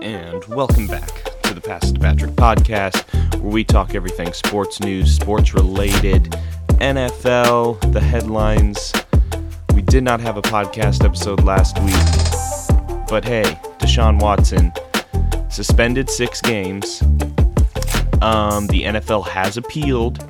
and welcome back to the Pass to Patrick podcast, where we talk everything sports news, sports related, NFL, the headlines. We did not have a podcast episode last week, but hey, Deshaun Watson suspended six games. Um, the NFL has appealed,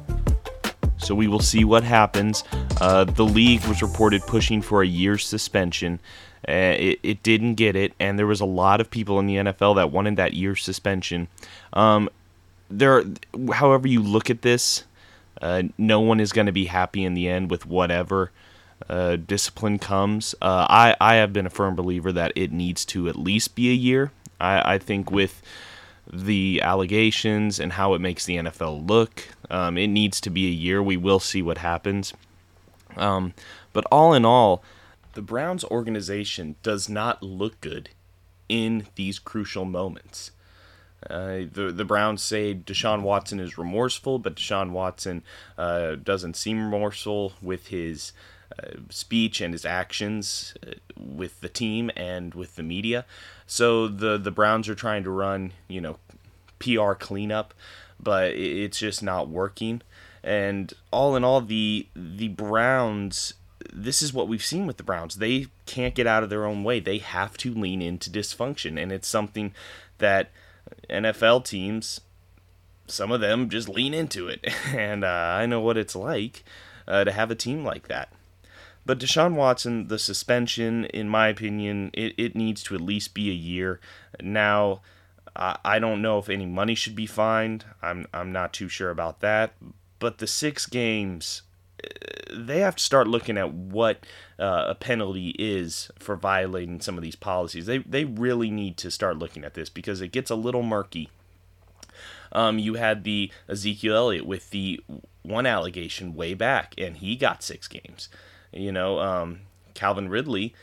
so we will see what happens. Uh, the league was reported pushing for a year's suspension. Uh, it, it didn't get it, and there was a lot of people in the NFL that wanted that year's suspension. Um, there, however you look at this, uh, no one is going to be happy in the end with whatever uh, discipline comes. Uh, I I have been a firm believer that it needs to at least be a year. I, I think with the allegations and how it makes the NFL look, um, it needs to be a year. We will see what happens. Um, but all in all, the Browns organization does not look good in these crucial moments. Uh, the the Browns say Deshaun Watson is remorseful, but Deshaun Watson uh, doesn't seem remorseful with his uh, speech and his actions uh, with the team and with the media. So the the Browns are trying to run, you know, PR cleanup, but it's just not working. And all in all, the the Browns this is what we've seen with the Browns. They can't get out of their own way. They have to lean into dysfunction, and it's something that NFL teams, some of them, just lean into it. And uh, I know what it's like uh, to have a team like that. But Deshaun Watson, the suspension, in my opinion, it, it needs to at least be a year. Now, I, I don't know if any money should be fined. I'm I'm not too sure about that. But the six games they have to start looking at what uh, a penalty is for violating some of these policies. They they really need to start looking at this because it gets a little murky. Um, you had the Ezekiel Elliott with the one allegation way back, and he got six games. You know, um, Calvin Ridley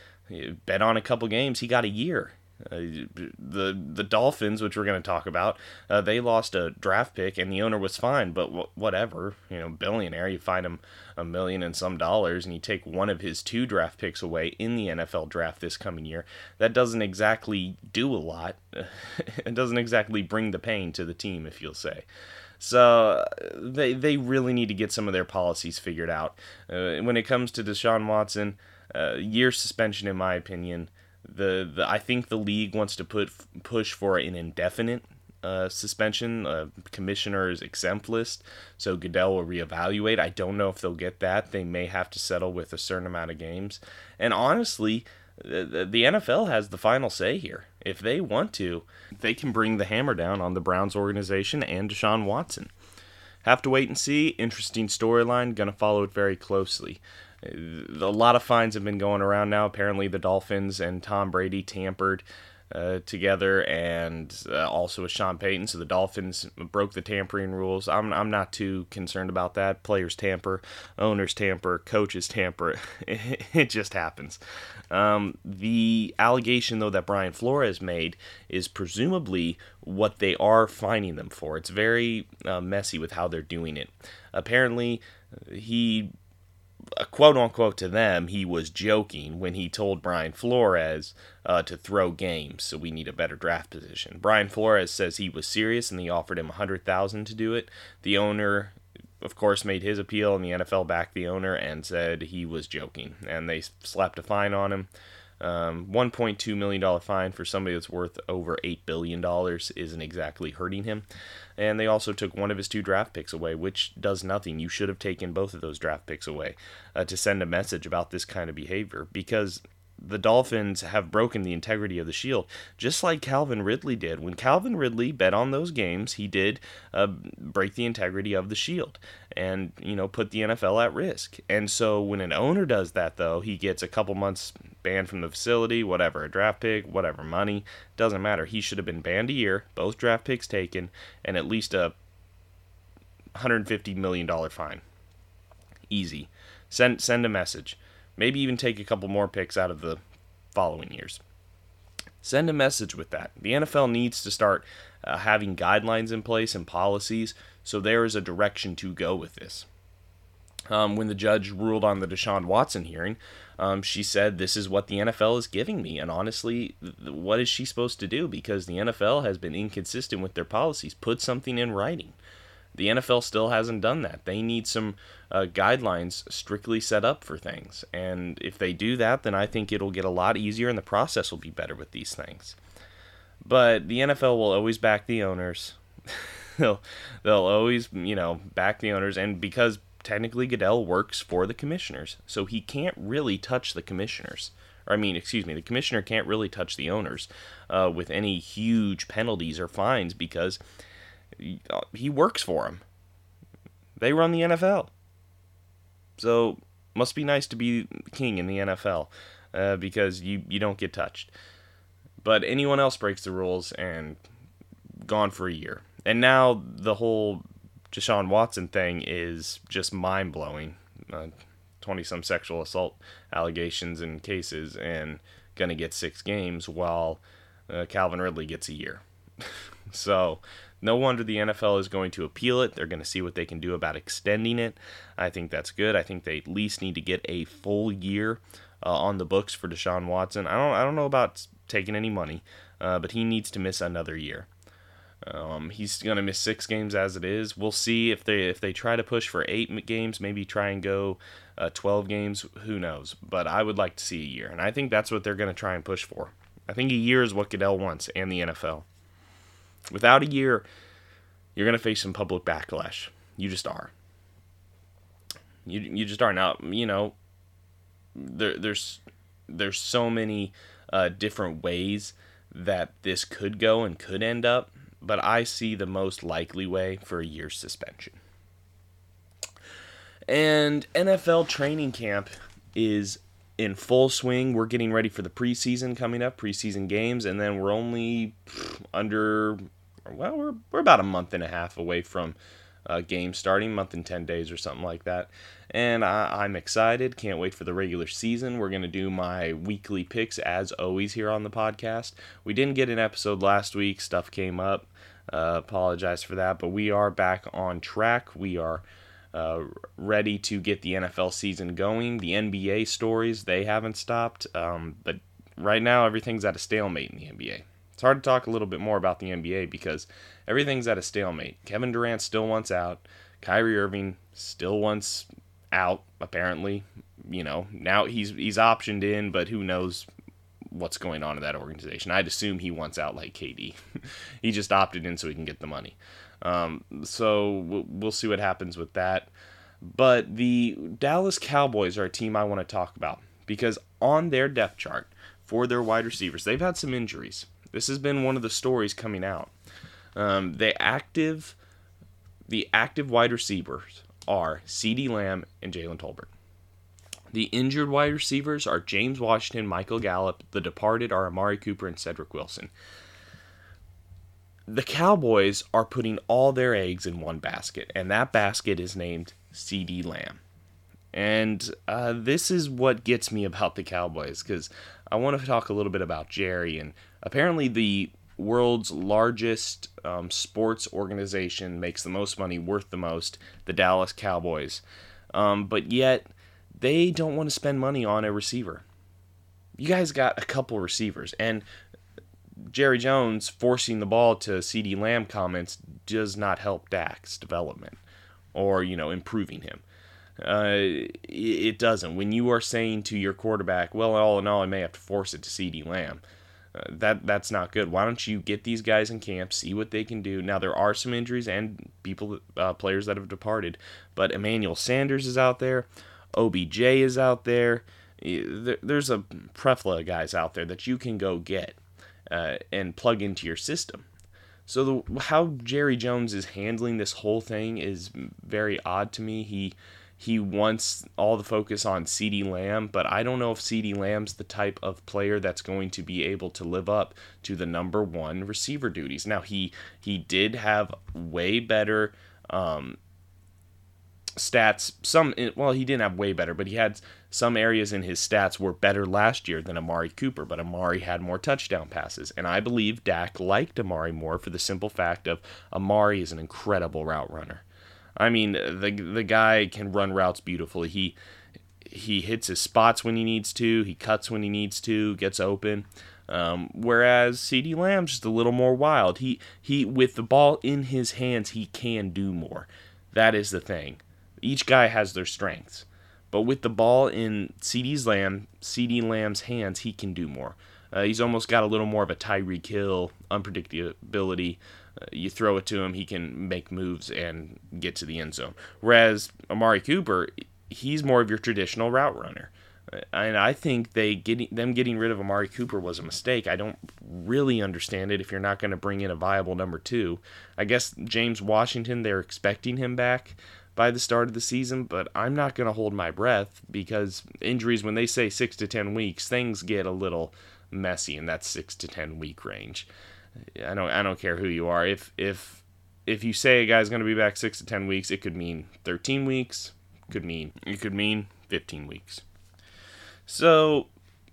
bet on a couple games, he got a year. Uh, the the Dolphins, which we're going to talk about, uh, they lost a draft pick, and the owner was fine. But w- whatever, you know, billionaire, you find him a million and some dollars, and you take one of his two draft picks away in the NFL draft this coming year. That doesn't exactly do a lot. it doesn't exactly bring the pain to the team, if you'll say. So they they really need to get some of their policies figured out. Uh, when it comes to Deshaun Watson, uh, year suspension, in my opinion the, the I think the league wants to put push for an indefinite uh, suspension, uh, commissioner's exempt list. So Goodell will reevaluate. I don't know if they'll get that. They may have to settle with a certain amount of games. And honestly, the, the NFL has the final say here. If they want to, they can bring the hammer down on the Browns organization and Deshaun Watson. Have to wait and see. Interesting storyline. Going to follow it very closely a lot of fines have been going around now. Apparently, the Dolphins and Tom Brady tampered uh, together, and uh, also with Sean Payton. So the Dolphins broke the tampering rules. I'm I'm not too concerned about that. Players tamper, owners tamper, coaches tamper. it just happens. Um, the allegation, though, that Brian Flores made is presumably what they are fining them for. It's very uh, messy with how they're doing it. Apparently, he quote unquote to them, he was joking when he told Brian Flores uh, to throw games, so we need a better draft position. Brian Flores says he was serious and he offered him a hundred thousand to do it. The owner, of course, made his appeal, and the NFL backed the owner and said he was joking, and they slapped a fine on him. Um, $1.2 million fine for somebody that's worth over $8 billion isn't exactly hurting him. And they also took one of his two draft picks away, which does nothing. You should have taken both of those draft picks away uh, to send a message about this kind of behavior because the Dolphins have broken the integrity of the Shield, just like Calvin Ridley did. When Calvin Ridley bet on those games, he did uh, break the integrity of the Shield and, you know, put the NFL at risk. And so when an owner does that, though, he gets a couple months banned from the facility, whatever, a draft pick, whatever, money, doesn't matter. He should have been banned a year, both draft picks taken, and at least a $150 million fine. Easy. Send, send a message. Maybe even take a couple more picks out of the following years. Send a message with that. The NFL needs to start uh, having guidelines in place and policies so there is a direction to go with this. Um, when the judge ruled on the Deshaun Watson hearing, um, she said, This is what the NFL is giving me. And honestly, th- what is she supposed to do? Because the NFL has been inconsistent with their policies. Put something in writing. The NFL still hasn't done that. They need some uh, guidelines strictly set up for things. And if they do that, then I think it'll get a lot easier and the process will be better with these things. But the NFL will always back the owners. they'll they'll always, you know, back the owners and because technically Goodell works for the commissioners, so he can't really touch the commissioners. Or I mean, excuse me, the commissioner can't really touch the owners uh, with any huge penalties or fines because he, works for them. They run the NFL, so must be nice to be king in the NFL uh, because you you don't get touched. But anyone else breaks the rules and gone for a year. And now the whole Deshaun Watson thing is just mind blowing. Twenty uh, some sexual assault allegations and cases, and gonna get six games, while uh, Calvin Ridley gets a year. so no wonder the NFL is going to appeal it. They're going to see what they can do about extending it. I think that's good. I think they at least need to get a full year uh, on the books for Deshaun Watson. I don't I don't know about taking any money, uh, but he needs to miss another year. Um, he's going to miss six games as it is. We'll see if they if they try to push for eight games, maybe try and go uh, 12 games. Who knows? But I would like to see a year, and I think that's what they're going to try and push for. I think a year is what Goodell wants and the NFL. Without a year, you're going to face some public backlash. You just are. You you just are now. You know, there there's there's so many uh, different ways that this could go and could end up but I see the most likely way for a year's suspension. And NFL training camp is in full swing. We're getting ready for the preseason coming up, preseason games, and then we're only under, well, we're, we're about a month and a half away from uh, game starting, month and 10 days or something like that. And I, am excited. Can't wait for the regular season. We're going to do my weekly picks as always here on the podcast. We didn't get an episode last week, stuff came up. Uh, apologize for that, but we are back on track. We are uh, ready to get the NFL season going. The NBA stories, they haven't stopped. Um, but right now, everything's at a stalemate in the NBA. It's hard to talk a little bit more about the NBA because everything's at a stalemate. Kevin Durant still wants out. Kyrie Irving still wants out, apparently. You know, now he's he's optioned in, but who knows what's going on in that organization. I'd assume he wants out like KD. he just opted in so he can get the money. Um, so we'll, see what happens with that. But the Dallas Cowboys are a team I want to talk about because on their depth chart for their wide receivers, they've had some injuries. This has been one of the stories coming out. Um, they active, the active wide receivers are CeeDee Lamb and Jalen Tolbert. The injured wide receivers are James Washington, Michael Gallup. The departed are Amari Cooper and Cedric Wilson. The Cowboys are putting all their eggs in one basket, and that basket is named CeeDee Lamb. And uh, this is what gets me about the Cowboys because I want to talk a little bit about Jerry. And apparently, the world's largest um, sports organization makes the most money, worth the most, the Dallas Cowboys. Um, but yet, they don't want to spend money on a receiver. You guys got a couple receivers, and Jerry Jones forcing the ball to CeeDee Lamb comments does not help Dak's development or, you know, improving him. Uh, it doesn't. When you are saying to your quarterback, well, all in all, I may have to force it to CeeDee Lamb. Uh, that that's not good. Why don't you get these guys in camp, see what they can do? Now there are some injuries and people, uh, players that have departed, but Emmanuel Sanders is out there. OBJ is out there. There's a of guys out there that you can go get uh, and plug into your system. So the, how Jerry Jones is handling this whole thing is very odd to me. He he wants all the focus on CeeDee Lamb, but I don't know if CeeDee Lamb's the type of player that's going to be able to live up to the number one receiver duties. Now he he did have way better um, stats some well he didn't have way better but he had some areas in his stats were better last year than Amari Cooper but Amari had more touchdown passes and I believe Dak liked Amari more for the simple fact of Amari is an incredible route runner I mean, the the guy can run routes beautifully. He he hits his spots when he needs to. He cuts when he needs to. Gets open. Um, whereas CeeDee Lamb's just a little more wild. He he with the ball in his hands, he can do more. That is the thing. Each guy has their strengths, but with the ball in CeeDee's Lamb, CeeDee Lamb's hands, he can do more. Uh, he's almost got a little more of a Tyreek Hill unpredictability. Uh, you throw it to him, he can make moves and get to the end zone. Whereas Amari Cooper, he's more of your traditional route runner. Uh, and I think they getting them getting rid of Amari Cooper was a mistake. I don't really understand it if you're not going to bring in a viable number two. I guess James Washington, they're expecting him back by the start of the season, but I'm not going to hold my breath because injuries, when they say six to ten weeks, things get a little messy in that six to ten week range. I don't I don't care who you are. If if if you say a guy's going to be back six to ten weeks, it could mean 13 weeks. Could mean it could mean 15 weeks. So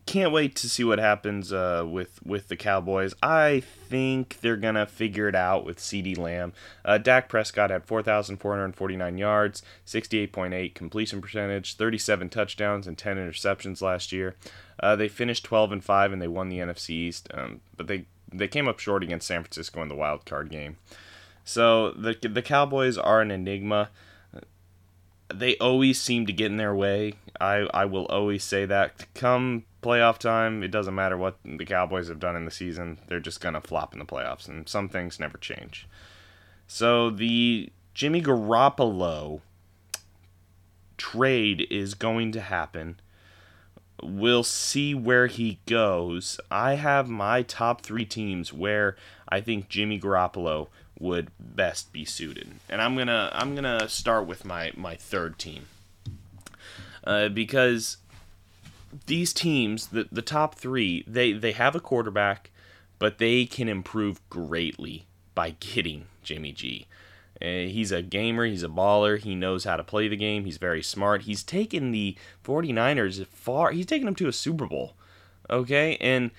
can't wait to see what happens uh, with with the Cowboys. I think they're gonna figure it out with CeeDee Lamb. Uh, Dak Prescott had 4,449 yards, 68.8 completion percentage, 37 touchdowns, and 10 interceptions last year. Uh, they finished 12 and five, and they won the NFC East. Um, but they they came up short against San Francisco in the wild card game. So the the Cowboys are an enigma. They always seem to get in their way. I, I will always say that. Come playoff time, it doesn't matter what the Cowboys have done in the season. They're just going to flop in the playoffs, and some things never change. So the Jimmy Garoppolo trade is going to happen. We'll see where he goes. I have my top three teams where I think Jimmy Garoppolo would best be suited, and I'm gonna I'm gonna start with my my third team uh, because these teams, the the top three, they they have a quarterback, but they can improve greatly by getting Jimmy G. Uh, he's a gamer, he's a baller, he knows how to play the game, he's very smart. He's taken the 49ers far, he's taken them to a Super Bowl. Okay? And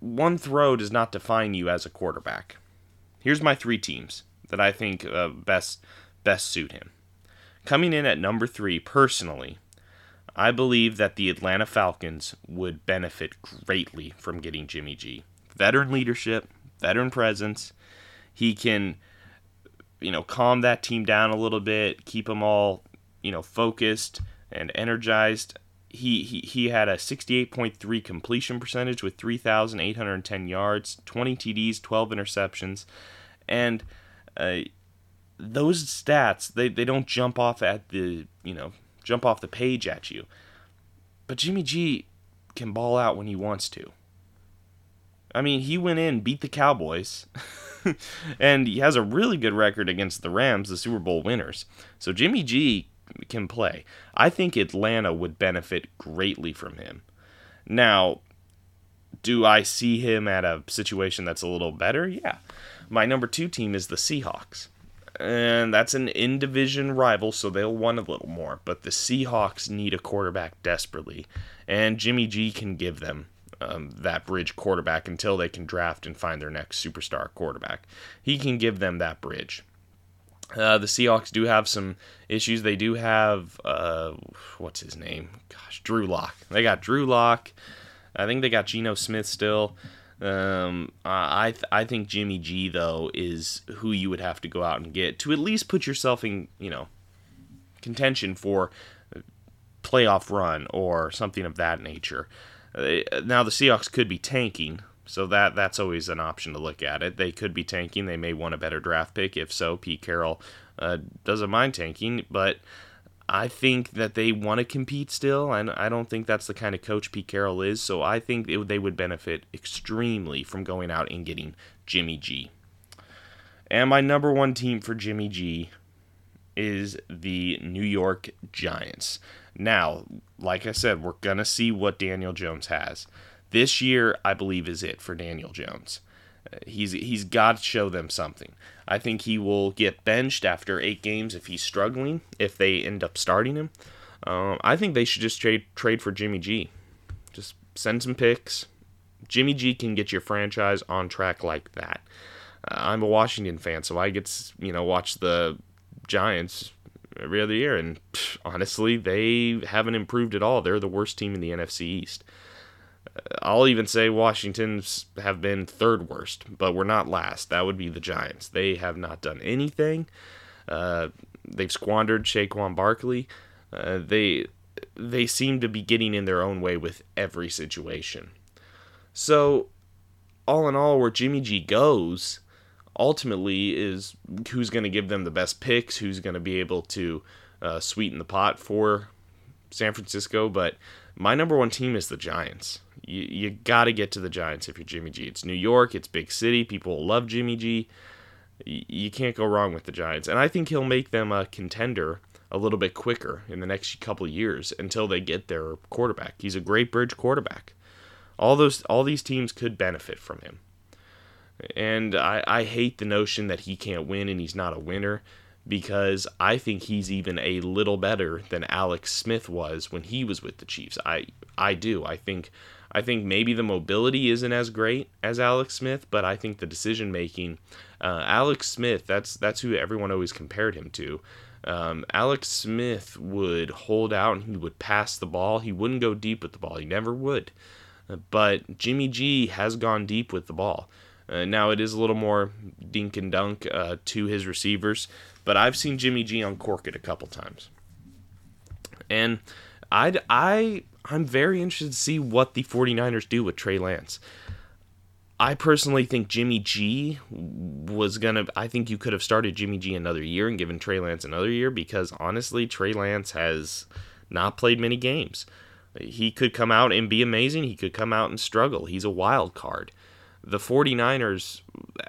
one throw does not define you as a quarterback. Here's my three teams that I think uh, best best suit him. Coming in at number 3 personally, I believe that the Atlanta Falcons would benefit greatly from getting Jimmy G. Veteran leadership, veteran presence. He can, you know, calm that team down a little bit, keep them all, you know, focused and energized. He, he, he had a 68.3 completion percentage with 3,810 yards, 20 TDs, 12 interceptions. And uh, those stats, they, they don't jump off at the, you know, jump off the page at you. But Jimmy G can ball out when he wants to. I mean, he went in, beat the Cowboys, and he has a really good record against the Rams, the Super Bowl winners. So Jimmy G can play. I think Atlanta would benefit greatly from him. Now, do I see him at a situation that's a little better? Yeah. My number two team is the Seahawks and that's an in division rival, so they'll want a little more. But the Seahawks need a quarterback desperately, and Jimmy G can give them um, that bridge quarterback until they can draft and find their next superstar quarterback. He can give them that bridge. Uh, the Seahawks do have some issues. They do have uh, what's his name? Gosh, Drew Lock. They got Drew Lock. I think they got Geno Smith still. Um, I th- I think Jimmy G though is who you would have to go out and get to at least put yourself in you know contention for playoff run or something of that nature. Uh, now the Seahawks could be tanking, so that that's always an option to look at it. They could be tanking. They may want a better draft pick. If so, Pete Carroll uh, doesn't mind tanking, but I think that they want to compete still, and I don't think that's the kind of coach Pete Carroll is. So I think it, they would benefit extremely from going out and getting Jimmy G. And my number one team for Jimmy G is the New York Giants. Now, like I said, we're going to see what Daniel Jones has. This year, I believe, is it for Daniel Jones. He's he's got to show them something. I think he will get benched after eight games if he's struggling. If they end up starting him, um, I think they should just trade trade for Jimmy G. Just send some picks. Jimmy G can get your franchise on track like that. Uh, I'm a Washington fan, so I get to, you know watch the Giants every other year, and honestly, they haven't improved at all. They're the worst team in the NFC East. I'll even say Washington's have been third worst, but we're not last. That would be the Giants. They have not done anything. Uh, they've squandered Saquon Barkley. Uh, they they seem to be getting in their own way with every situation. So, all in all, where Jimmy G goes, ultimately is who's going to give them the best picks, who's going to be able to uh, sweeten the pot for San Francisco. But my number one team is the Giants. You, you got to get to the Giants if you're Jimmy G. It's New York, it's big city. People love Jimmy G. You can't go wrong with the Giants. And I think he'll make them a contender a little bit quicker in the next couple years until they get their quarterback. He's a great bridge quarterback. All those all these teams could benefit from him. And I, I hate the notion that he can't win and he's not a winner because I think he's even a little better than Alex Smith was when he was with the Chiefs. I I do. I think I think maybe the mobility isn't as great as Alex Smith, but I think the decision making, uh, Alex Smith, that's that's who everyone always compared him to. Um, Alex Smith would hold out and he would pass the ball. He wouldn't go deep with the ball. He never would. But Jimmy G has gone deep with the ball. Uh, now it is a little more dink and dunk uh, to his receivers, but I've seen Jimmy G uncork it a couple times. And I I I'm very interested to see what the 49ers do with Trey Lance. I personally think Jimmy G was gonna. I think you could have started Jimmy G another year and given Trey Lance another year because honestly, Trey Lance has not played many games. He could come out and be amazing. He could come out and struggle. He's a wild card. The 49ers,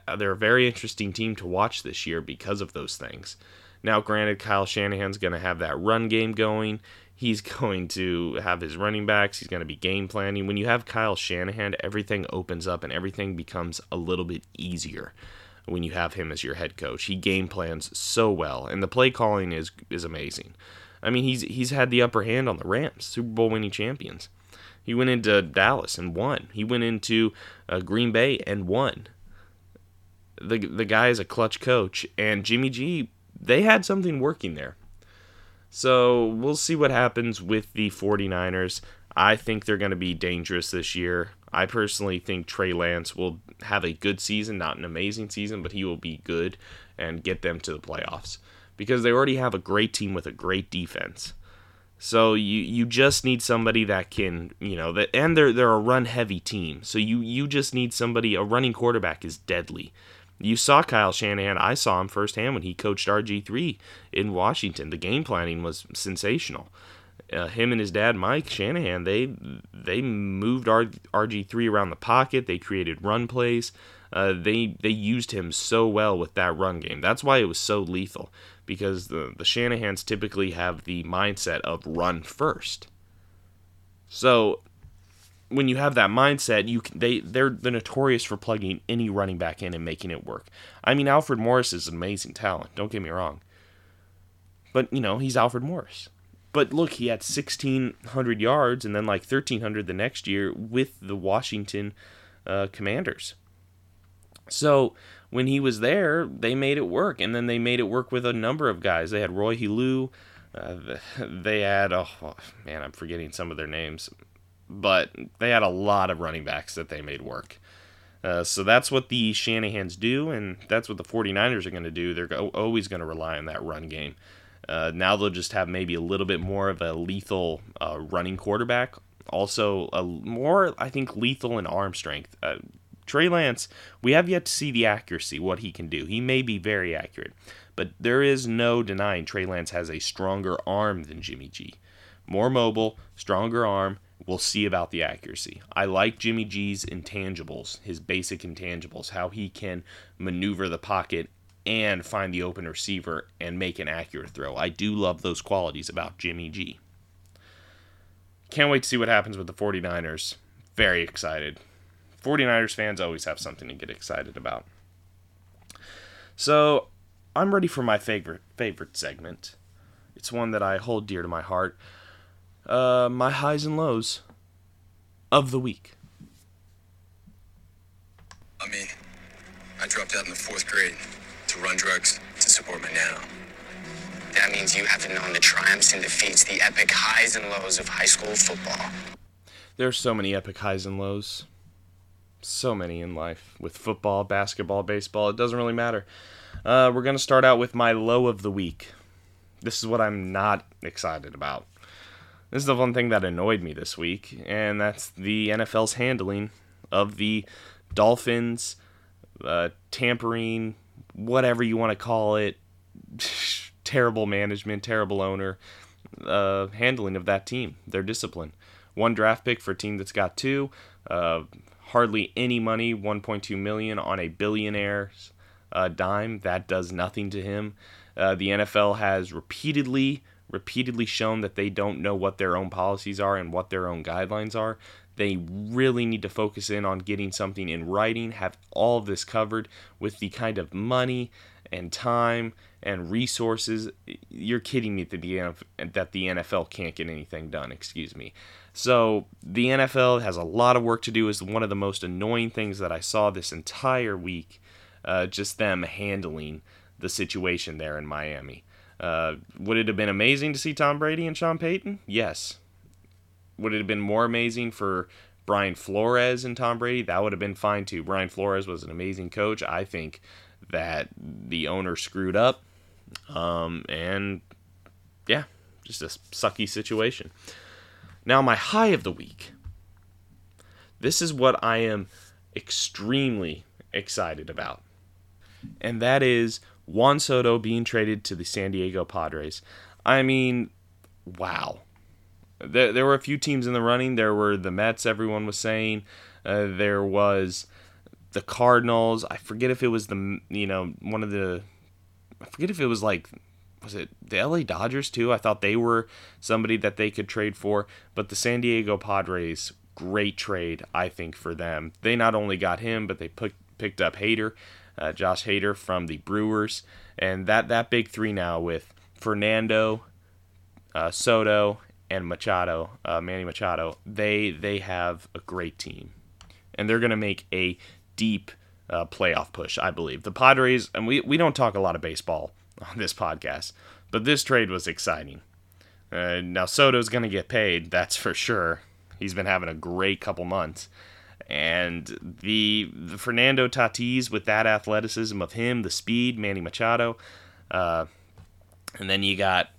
uh, they're a very interesting team to watch this year because of those things. Now, granted, Kyle Shanahan's going to have that run game going he's going to have his running backs. He's going to be game planning. When you have Kyle Shanahan, everything opens up and everything becomes a little bit easier when you have him as your head coach. He game plans so well, and the play calling is is amazing. I mean, he's he's had the upper hand on the Rams, Super Bowl winning champions. He went into Dallas and won. He went into uh, Green Bay and won. The the guy is a clutch coach, and Jimmy G. They had something working there. So we'll see what happens with the 49ers. I think they're going to be dangerous this year. I personally think Trey Lance will have a good season, not an amazing season, but he will be good and get them to the playoffs because they already have a great team with a great defense. So you you just need somebody that can, you know, that and they're they're a run heavy team. So you you just need somebody a running quarterback is deadly. You saw Kyle Shanahan. I saw him firsthand when he coached RG3 in Washington. The game planning was sensational. Uh, him and his dad Mike Shanahan they they moved RG3 around the pocket. They created run plays. Uh, they they used him so well with that run game. That's why it was so lethal because the the Shanahans typically have the mindset of run first. So when you have that mindset, you can, they they're the notorious for plugging any running back in and making it work. I mean, Alfred Morris is an amazing talent. Don't get me wrong, but you know he's Alfred Morris. But look, he had 1,600 yards and then like 1,300 the next year with the Washington uh, Commanders. So when he was there, they made it work, and then they made it work with a number of guys. They had Roy Helu. Uh, they had oh man, I'm forgetting some of their names but they had a lot of running backs that they made work. Uh, so that's what the Shanahans do, and that's what the 49ers are going to do. They're go- always going to rely on that run game. Uh, now they'll just have maybe a little bit more of a lethal uh, running quarterback. Also, a more, I think, lethal in arm strength. Trey Lance, we have yet to see the accuracy, what he can do. He may be very accurate, but there is no denying Trey Lance has a stronger arm than Jimmy G. More mobile, stronger arm, We'll see about the accuracy. I like Jimmy G's intangibles, his basic intangibles, how he can maneuver the pocket and find the open receiver and make an accurate throw. I do love those qualities about Jimmy G. Can't wait to see what happens with the 49ers. Very excited. 49ers fans always have something to get excited about. So, I'm ready for my favorite favorite segment. It's one that I hold dear to my heart uh, my highs and lows of the week. I mean, I dropped out in the fourth grade to run drugs to support my nano. That means you haven't known the triumphs and defeats, the epic highs and lows of high school football. There's so many epic highs and lows. So many in life. With football, basketball, baseball, it doesn't really matter. Uh, we're going to start out with my low of the week. This is what I'm not excited about. This is the one thing that annoyed me this week, and that's the NFL's handling of the Dolphins, uh, tampering, whatever you want to call it, terrible management, terrible owner, uh, handling of that team, their discipline. One draft pick for a team that's got two, uh, hardly any money, 1.2 million on a billionaire's uh, dime. That does nothing to him. Uh, the NFL has repeatedly, repeatedly shown that they don't know what their own policies are and what their own guidelines are. They really need to focus in on getting something in writing, have all of this covered with the kind of money and time and resources. You're kidding me that the NFL, that the NFL can't get anything done. Excuse me. So the NFL has a lot of work to do. Is one of the most annoying things that I saw this entire week. Uh, just them handling the situation there in Miami. Uh, would it have been amazing to see Tom Brady and Sean Payton? Yes. Would it have been more amazing for Brian Flores and Tom Brady? That would have been fine too. Brian Flores was an amazing coach. I think that the owner screwed up. Um, and yeah, just a sucky situation. Now, my high of the week. This is what I am extremely excited about. And that is Juan Soto being traded to the San Diego Padres. I mean, wow. There, there were a few teams in the running. There were the Mets, everyone was saying. Uh, there was the Cardinals. I forget if it was the, you know, one of the, I forget if it was like, was it the LA Dodgers too? I thought they were somebody that they could trade for. But the San Diego Padres, great trade, I think, for them. They not only got him, but they put, picked up Hader uh, Josh Hader from the Brewers, and that that big three now with Fernando, uh, Soto, and Machado, uh, Manny Machado. They they have a great team, and they're gonna make a deep uh, playoff push, I believe. The Padres, and we we don't talk a lot of baseball on this podcast, but this trade was exciting. Uh, now Soto's gonna get paid, that's for sure. He's been having a great couple months and the, the Fernando Tatis with that athleticism of him, the speed, Manny Machado, uh, and then you got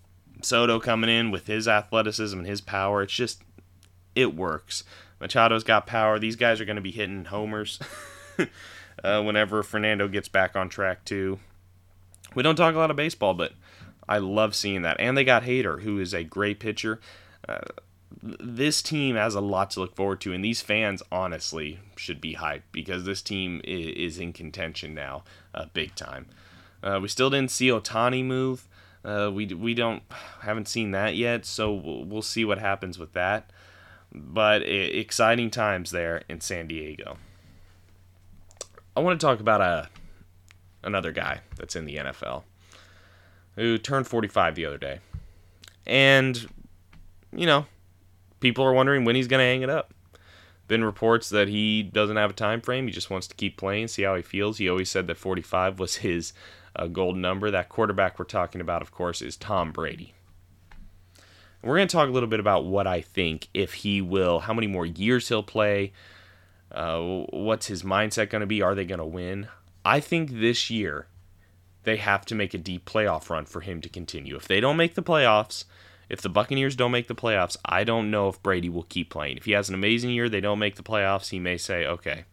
Soto coming in with his athleticism and his power. It's just it works. Machado's got power. These guys are going to be hitting homers uh, whenever Fernando gets back on track too. We don't talk a lot of baseball, but I love seeing that. And they got Hader, who is a great pitcher. Uh, this team has a lot to look forward to, and these fans honestly should be hyped because this team is, in contention now, uh, big time. Uh, we still didn't see Ohtani move. Uh, we we don't haven't seen that yet, so we'll, we'll see what happens with that. But it, exciting times there in San Diego. I want to talk about a another guy that's in the NFL who turned 45 the other day, and you know people are wondering when he's going to hang it up. Been reports that he doesn't have a time frame. He just wants to keep playing, see how he feels. He always said that 45 was his uh, golden number. That quarterback we're talking about, of course, is Tom Brady. we're going to talk a little bit about what I think if he will, how many more years he'll play, uh, what's his mindset going to be, are they going to win? I think this year they have to make a deep playoff run for him to continue. If they don't make the playoffs, if the Buccaneers don't make the playoffs, I don't know if Brady will keep playing. If he has an amazing year, they don't make the playoffs, he may say, "Okay,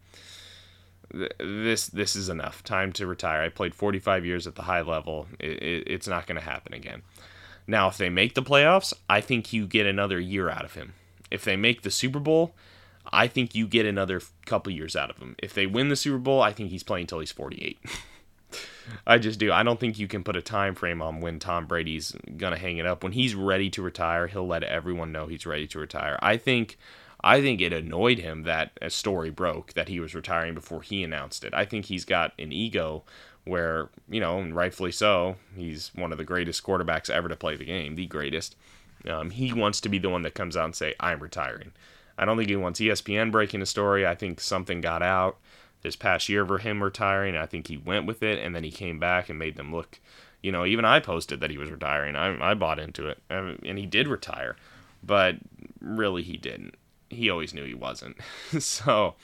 this this is enough. Time to retire. I played 45 years at the high level. It, it, it's not going to happen again." Now, if they make the playoffs, I think you get another year out of him. If they make the Super Bowl, I think you get another couple years out of him. If they win the Super Bowl, I think he's playing until he's 48. I just do. I don't think you can put a time frame on when Tom Brady's gonna hang it up. When he's ready to retire, he'll let everyone know he's ready to retire. I think I think it annoyed him that a story broke that he was retiring before he announced it. I think he's got an ego where, you know, and rightfully so, he's one of the greatest quarterbacks ever to play the game, the greatest. Um, he wants to be the one that comes out and say, I'm retiring. I don't think he wants ESPN breaking a story. I think something got out this past year for him retiring. I think he went with it, and then he came back and made them look, You know, even I posted that he was retiring. I, I bought into it, um, and he did retire, but really he didn't. He always knew he wasn't. so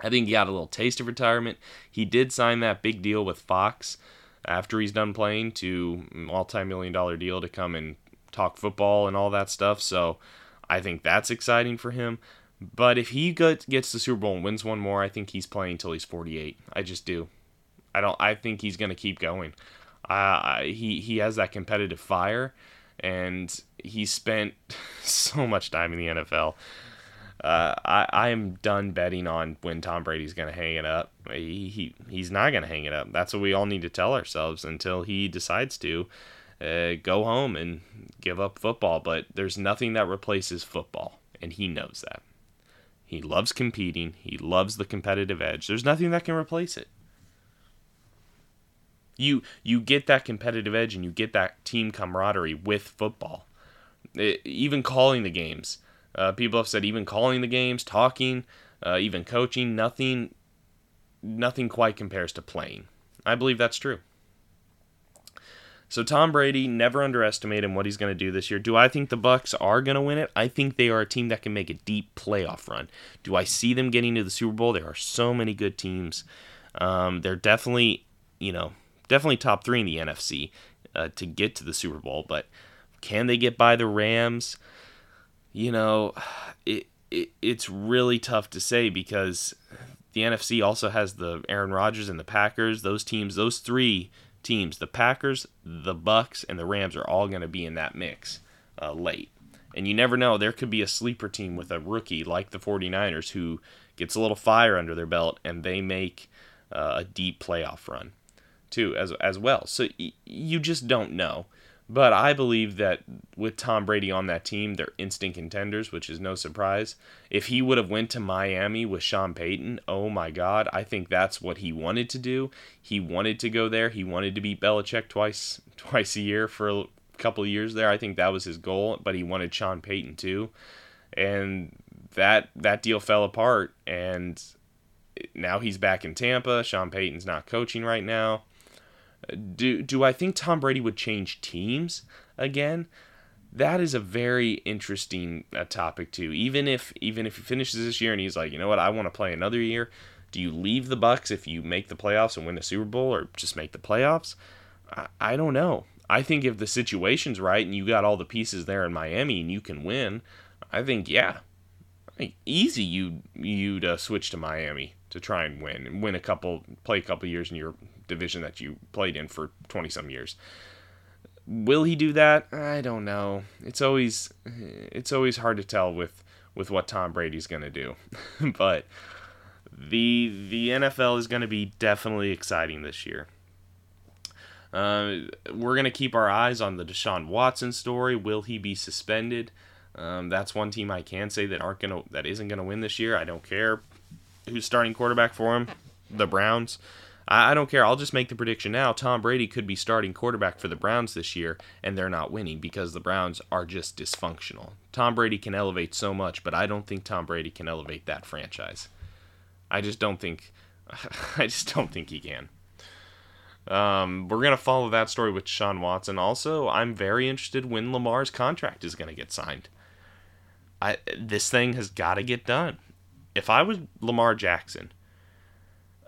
I think he got a little taste of retirement. He did sign that big deal with Fox after he's done playing to multi-million dollar deal to come and talk football and all that stuff. So I think that's exciting for him. But if he gets the Super Bowl and wins one more, I think he's playing until he's 48. I just do. I don't. I think he's going to keep going. Uh, he he has that competitive fire, and he spent so much time in the NFL. Uh, I I am done betting on when Tom Brady's going to hang it up. He, he he's not going to hang it up. That's what we all need to tell ourselves until he decides to uh, go home and give up football. But there's nothing that replaces football, and he knows that. He loves competing. He loves the competitive edge. There's nothing that can replace it. You you get that competitive edge and you get that team camaraderie with football. It, even calling the games, uh, people have said even calling the games, talking, uh, even coaching, nothing, nothing quite compares to playing. I believe that's true. So Tom Brady, never underestimate him what he's going to do this year. Do I think the Bucs are going to win it? I think they are a team that can make a deep playoff run. Do I see them getting to the Super Bowl? There are so many good teams. Um, they're definitely, you know, definitely top three in the NFC uh, to get to the Super Bowl. But can they get by the Rams? You know, it, it it's really tough to say because the NFC also has the Aaron Rodgers and the Packers. Those teams, those three teams, the Packers, the Bucs, and the Rams are all going to be in that mix uh, late. And you never know, there could be a sleeper team with a rookie like the 49ers who gets a little fire under their belt and they make uh, a deep playoff run too as as well. So y- you just don't know. But I believe that with Tom Brady on that team, they're instant contenders, which is no surprise. If he would have went to Miami with Sean Payton, oh my God, I think that's what he wanted to do. He wanted to go there. He wanted to beat Belichick twice twice a year for a couple years there. I think that was his goal. But he wanted Sean Payton too, and that that deal fell apart. And now he's back in Tampa. Sean Payton's not coaching right now do do I think Tom Brady would change teams again? That is a very interesting uh, topic too. Even if even if he finishes this year and he's like, you know what, I want to play another year. Do you leave the Bucs if you make the playoffs and win the Super Bowl, or just make the playoffs? I, I don't know. I think if the situation's right and you got all the pieces there in Miami and you can win, I think yeah, easy you you'd uh, switch to Miami to try and win and win a couple, play a couple years in your division that you played in for 20 some years. Will he do that? I don't know. It's always it's always hard to tell with with what Tom Brady's going to do. but the the NFL is going to be definitely exciting this year. Uh, we're going to keep our eyes on the Deshaun Watson story. Will he be suspended? Um, that's one team I can say that aren't gonna that isn't gonna win this year. I don't care who's starting quarterback for him. The Browns. I, I don't care. I'll just make the prediction now. Tom Brady could be starting quarterback for the Browns this year, and they're not winning because the Browns are just dysfunctional. Tom Brady can elevate so much, but I don't think Tom Brady can elevate that franchise. I just don't think. I just don't think he can. Um, we're gonna follow that story with Sean Watson. Also, I'm very interested when Lamar's contract is gonna get signed. I this thing has got to get done. If I was Lamar Jackson,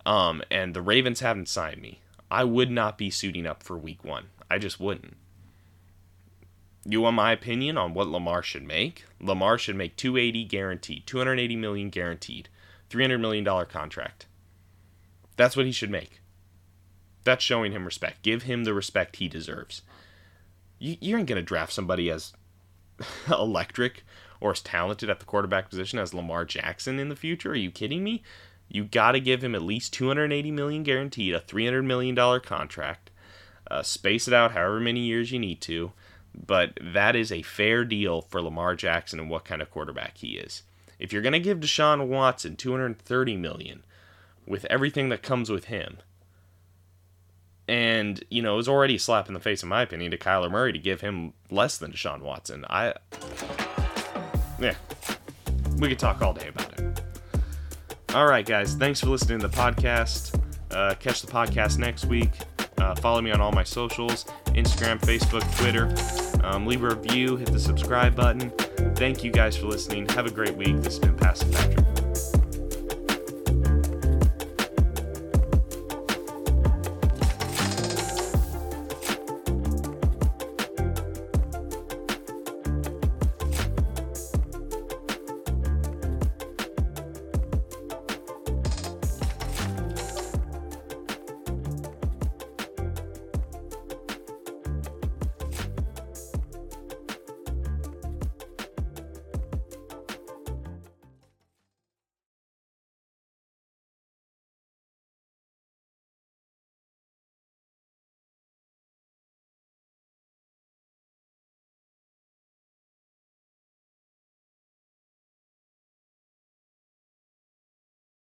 um, and the Ravens haven't signed me, I would not be suiting up for week one. I just wouldn't. You want my opinion on what Lamar should make? Lamar should make 280 guaranteed, 280 million guaranteed, 300 million dollar contract. That's what he should make. That's showing him respect. Give him the respect he deserves. You, you ain't gonna draft somebody as electric or as talented at the quarterback position as Lamar Jackson in the future. Are you kidding me? You got to give him at least 280 million guaranteed, a 300 million dollar contract. Uh, space it out however many years you need to, but that is a fair deal for Lamar Jackson and what kind of quarterback he is. If you're going to give Deshaun Watson 230 million with everything that comes with him, and you know, it was already a slap in the face, in my opinion, to Kyler Murray to give him less than Deshaun Watson. I, yeah, we could talk all day about it. All right, guys. Thanks for listening to the podcast. Uh, catch the podcast next week. Uh, follow me on all my socials Instagram, Facebook, Twitter. Um, leave a review, hit the subscribe button. Thank you guys for listening. Have a great week. This has been Passive Patrick.